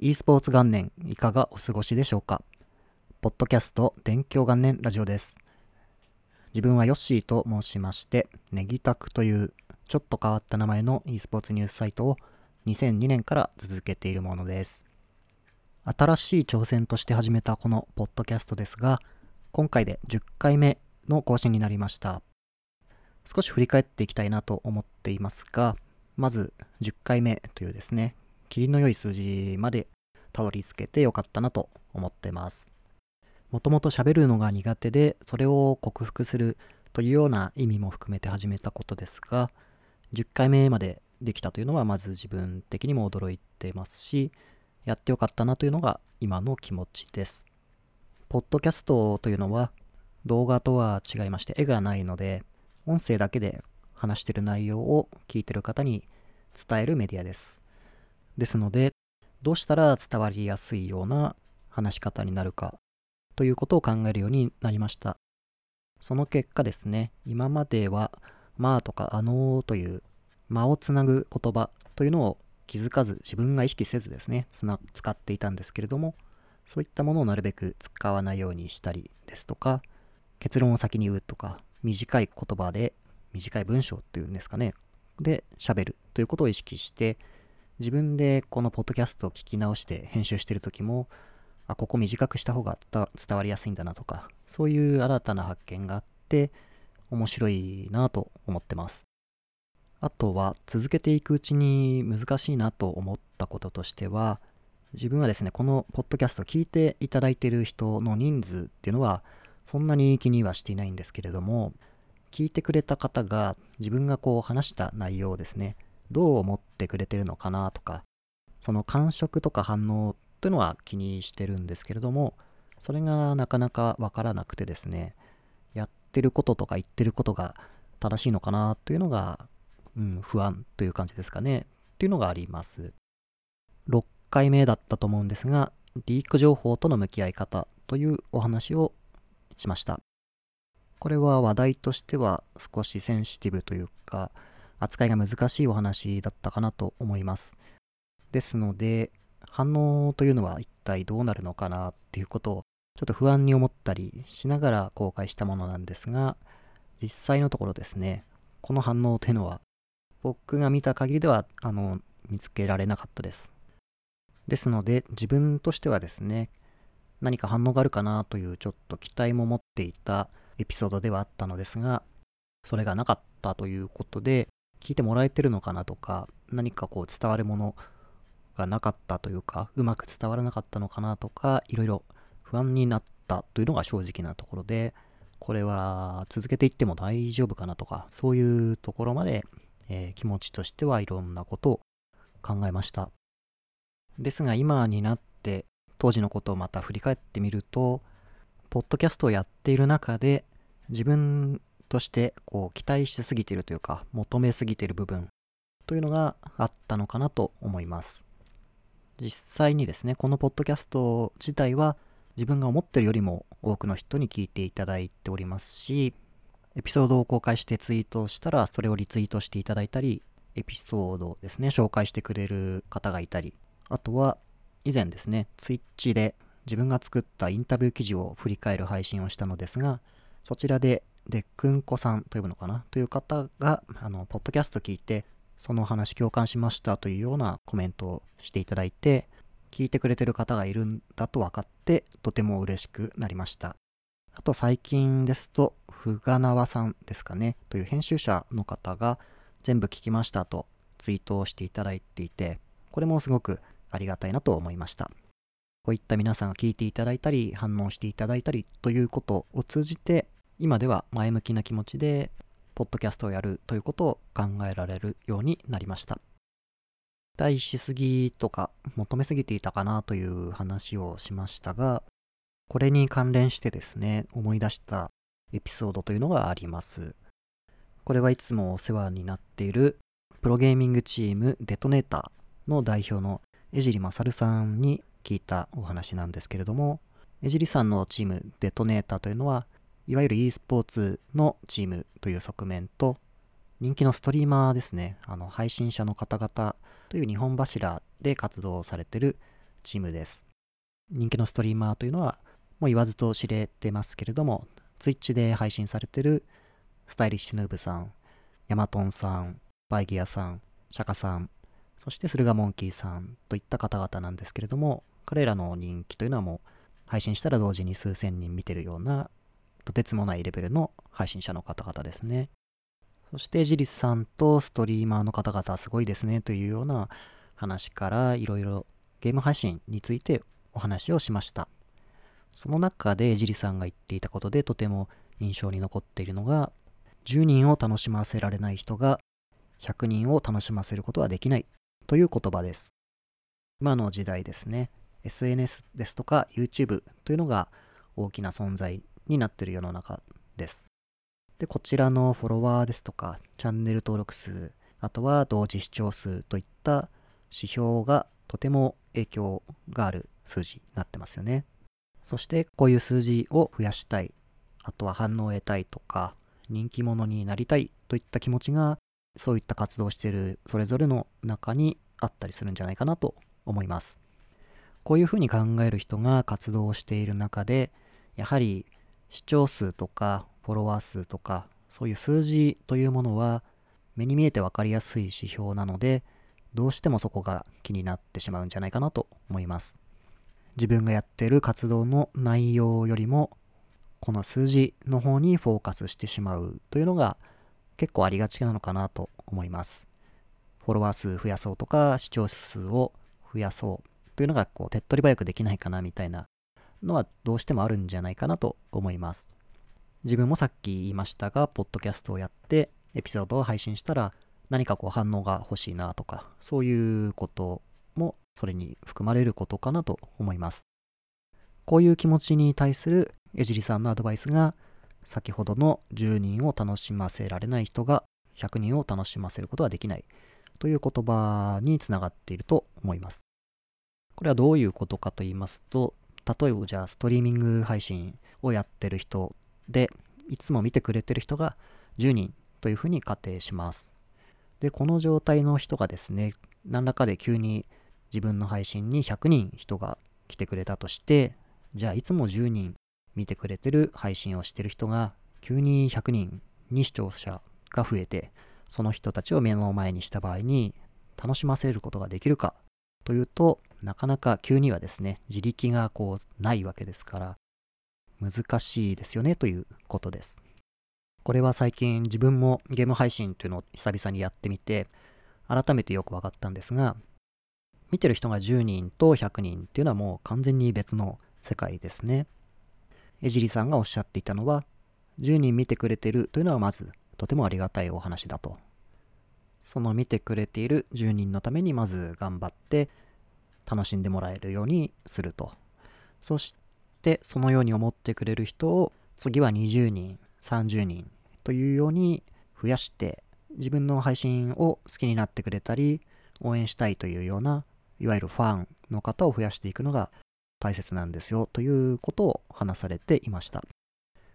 e スポーツ元年いかがお過ごしでしょうか？ポッドキャスト勉強元年ラジオです。自分はヨッシーと申しまして、ネギタクというちょっと変わった名前の e スポーツニュースサイトを2002年から続けているものです。新しい挑戦として始めたこのポッドキャストですが、今回で10回目の更新になりました。少し振り返っていきたいなと思っていますが、まず10回目というですね、霧の良い数字までたどり着けてよかったなと思ってます。もともと喋るのが苦手で、それを克服するというような意味も含めて始めたことですが、10回目までできたというのはまず自分的にも驚いてますし、やってよかったなというのが今の気持ちです。ポッドキャストというのは動画とは違いまして絵がないので、音声だけで話してる内容を聞いてる方に伝えるメディアです。ですので、どうしたら伝わりやすいような話し方になるかということを考えるようになりました。その結果ですね、今までは、まあとかあのーという間をつなぐ言葉というのを気づかず自分が意識せずですね、使っていたんですけれども、そういったものをなるべく使わないようにしたりですとか、結論を先に言うとか、短い言葉で、短い文章っていうんですかね、で喋るということを意識して、自分でこのポッドキャストを聞き直して編集してる時も、あ、ここ短くした方が伝わりやすいんだなとか、そういう新たな発見があって、面白いなと思ってます。あとは続けていくうちに難しいなと思ったこととしては、自分はですね、このポッドキャストを聞いていただいている人の人数っていうのは、そんなに気にはしていないんですけれども、聞いてくれた方が自分がこう話した内容をですね、どう思ってくれてるのかなとか、その感触とか反応というのは気にしてるんですけれども、それがなかなかわからなくてですね、やってることとか言ってることが正しいのかなというのが、うん、不安という感じですかね、っていうのがあります。6回目だったと思うんですが、リーク情報との向き合い方というお話をしました。これは話題としては少しセンシティブというか、扱いが難しいお話だったかなと思います。ですので、反応というのは一体どうなるのかなっていうことをちょっと不安に思ったりしながら公開したものなんですが、実際のところですね、この反応というのは僕が見た限りではあの見つけられなかったです。ですので自分としてはですね、何か反応があるかなというちょっと期待も持っていたエピソードではあったのですが、それがなかったということで、聞いてもらえてるのかなとか、何かこう伝わるものがなかったというか、うまく伝わらなかったのかなとか、いろいろ不安になったというのが正直なところで、これは続けていっても大丈夫かなとか、そういうところまで、えー、気持ちとしてはいろんなことを考えました。ですが今になって当時のことをまた振り返ってみると、ポッドキャストをやっている中で自分としてこう期待しすぎているというか求めすぎている部分というのがあったのかなと思います。実際にですね、このポッドキャスト自体は自分が思ってるよりも多くの人に聞いていただいておりますし、エピソードを公開してツイートしたらそれをリツイートしていただいたり、エピソードですね、紹介してくれる方がいたり、あとは以前ですね、ツイッチで自分が作ったインタビュー記事を振り返る配信をしたのですが、そちらででくんこさんと呼ぶのかな？という方が、あの、ポッドキャスト聞いて、そのお話共感しましたというようなコメントをしていただいて、聞いてくれてる方がいるんだと分かって、とても嬉しくなりました。あと最近ですと、ふがなわさんですかね、という編集者の方が、全部聞きましたとツイートをしていただいていて、これもすごくありがたいなと思いました。こういった皆さんが聞いていただいたり、反応していただいたりということを通じて、今では前向きな気持ちで、ポッドキャストをやるということを考えられるようになりました。期待しすぎとか求めすぎていたかなという話をしましたが、これに関連してですね、思い出したエピソードというのがあります。これはいつもお世話になっているプロゲーミングチームデトネーターの代表の江尻勝さんに聞いたお話なんですけれども、江尻さんのチームデトネーターというのは、いわゆる e スポーツのチームという側面と、人気のストリーマーですね、あの配信者の方々という日本柱で活動されてるチームです。人気のストリーマーというのは、もう言わずと知れてますけれども、Twitch で配信されてるスタイリッシュヌーブさん、ヤマトンさん、バイギアさん、シャカさん、そして駿河モンキーさんといった方々なんですけれども、彼らの人気というのはもう配信したら同時に数千人見てるようなとてつもないレベルの配信者の方々ですね。そしてジリスさんとストリーマーの方々すごいですねというような話からいろいろゲーム配信についてお話をしました。その中でジリさんが言っていたことでとても印象に残っているのが10人を楽しませられない人が100人を楽しませることはできないという言葉です。今の時代ですね、SNS ですとか YouTube というのが大きな存在になってる世の中です。で、こちらのフォロワーですとか、チャンネル登録数、あとは同時視聴数といった指標がとても影響がある数字になってますよね。そしてこういう数字を増やしたい、あとは反応を得たいとか、人気者になりたいといった気持ちが、そういった活動しているそれぞれの中にあったりするんじゃないかなと思います。こういうふうに考える人が活動している中で、やはり視聴数とかフォロワー数とか、そういう数字というものは目に見えて分かりやすい指標なので、どうしてもそこが気になってしまうんじゃないかなと思います。自分がやっている活動の内容よりも、この数字の方にフォーカスしてしまうというのが結構ありがちなのかなと思います。フォロワー数増やそうとか、視聴数を増やそうというのがこう手っ取り早くできないかなみたいなのはどうしてもあるんじゃないかなと思います。自分もさっき言いましたが、ポッドキャストをやってエピソードを配信したら何かこう反応が欲しいなとか、そういうこともそれに含まれることかなと思います。こういう気持ちに対する江尻さんのアドバイスが、先ほどの10人を楽しませられない人が100人を楽しませることはできないという言葉につながっていると思います。これはどういうことかと言いますと、例えばじゃあストリーミング配信をやってる人で、いつも見てくれてる人が10人というふうに仮定します。で、この状態の人がですね、何らかで急に自分の配信に100人人が来てくれたとして、じゃあいつも10人見てくれてる配信をしてる人が急に100人に視聴者が増えて、その人たちを目の前にした場合に楽しませることができるかというと、なかなか急にはですね、自力がこうないわけですから、難しいですよねということです。これは最近自分もゲーム配信というのを久々にやってみて、改めてよく分かったんですが、見てる人が10人と100人っていうのはもう完全に別の世界ですね。江尻さんがおっしゃっていたのは、10人見てくれてるというのはまずとてもありがたいお話だと。その見てくれている10人のためにまず頑張って楽しんでもらえるようにすると。そしてそのように思ってくれる人を次は20人、30人というように増やして自分の配信を好きになってくれたり応援したいというようないわゆるファンの方を増やしていくのが大切なんですよということを話されていました。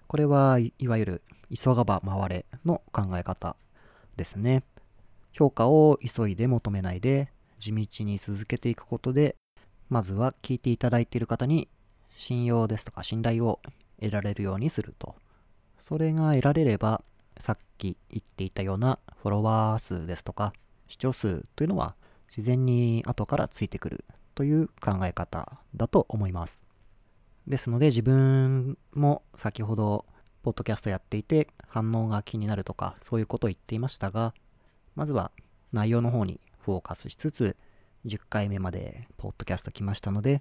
これはいわゆる急がば回れの考え方ですね。評価を急いで求めないで地道に続けていくことでまずは聞いていただいている方に信用ですとか信頼を得られるようにすると。それが得られればさっき言っていたようなフォロワー数ですとか視聴数というのは自然に後からついてくるという考え方だと思います。ですので自分も先ほどポッドキャストやっていて反応が気になるとかそういうことを言っていましたがまずは内容の方にフォーカスしつつ10回目までポッドキャスト来ましたので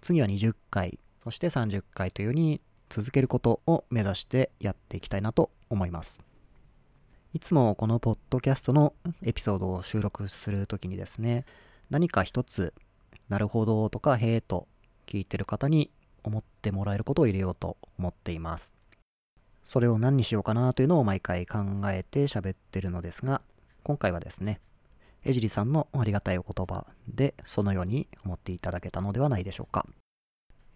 次は20回そして30回というように続けることを目指してやっていきたいなと思います。いつもこのポッドキャストのエピソードを収録するときにですね、何か一つ、なるほどとか、へえと聞いてる方に思ってもらえることを入れようと思っています。それを何にしようかなというのを毎回考えて喋ってるのですが、今回はですね、江尻さんのありがたいお言葉でそのように思っていただけたのではないでしょうか。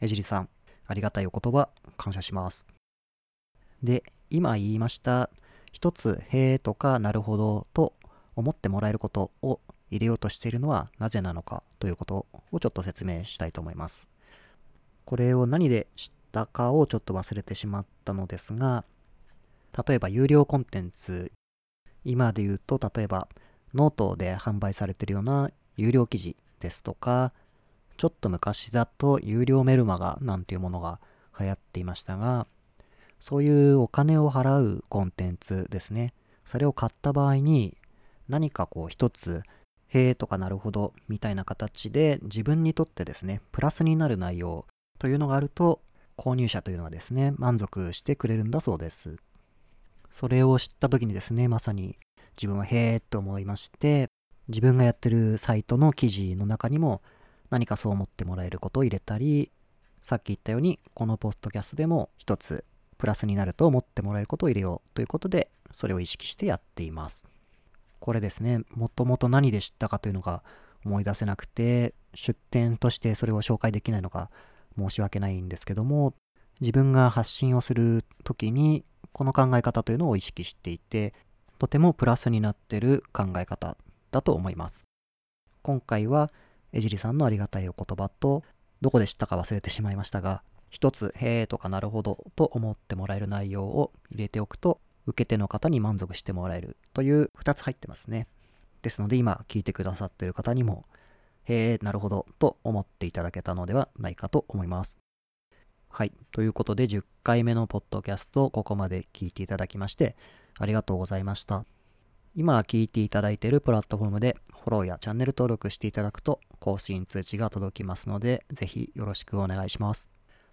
江尻さん、ありがたいお言葉感謝します。で、今言いました一つ、へえとかなるほどと思ってもらえることを入れようとしているのはなぜなのかということをちょっと説明したいと思います。これを何で知ったかをちょっと忘れてしまったのですが、例えば有料コンテンツ、今で言うと例えばノートで販売されているような有料記事ですとか、ちょっと昔だと有料メルマガなんていうものが流行っていましたが、そういうお金を払うコンテンツですね。それを買った場合に何かこう一つ、へえとかなるほどみたいな形で自分にとってですね、プラスになる内容というのがあると、購入者というのはですね、満足してくれるんだそうです。それを知った時にですね、まさに自分はへえと思いまして、自分がやってるサイトの記事の中にも何かそう思ってもらえることを入れたり、さっき言ったように、このポストキャストでも一つプラスになると思ってもらえることを入れようということで、それを意識してやっています。これですね、もともと何で知ったかというのが思い出せなくて、出典としてそれを紹介できないのが申し訳ないんですけども、自分が発信をするときに、この考え方というのを意識していて、とてもプラスになってる考え方だと思います。今回は、江尻さんのありがたいお言葉と、どこで知ったか忘れてしまいましたが、一つ、へえとかなるほどと思ってもらえる内容を入れておくと、受け手の方に満足してもらえるという2つ入ってますね。ですので今聞いてくださっている方にも、へえ、なるほどと思っていただけたのではないかと思います。はい。ということで10回目のポッドキャストをここまで聞いていただきましてありがとうございました。今聞いていただいているプラットフォームでフォローやチャンネル登録していただくと更新通知が届きますのでぜひよろしくお願いします。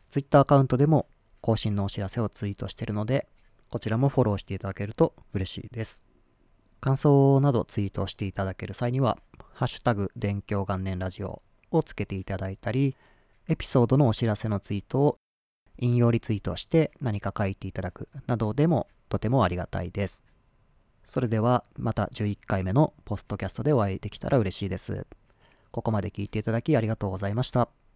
Twitter アカウントでも更新のお知らせをツイートしているので、こちらもフォローしていただけると嬉しいです。感想などツイートしていただける際には、ハッシュタグ電狂元年ラジオをつけていただいたり、エピソードのお知らせのツイートを引用リツイートして何か書いていただくなどでもとてもありがたいです。それではまた11回目のポストキャストでお会いできたら嬉しいです。ここまで聞いていただきありがとうございました。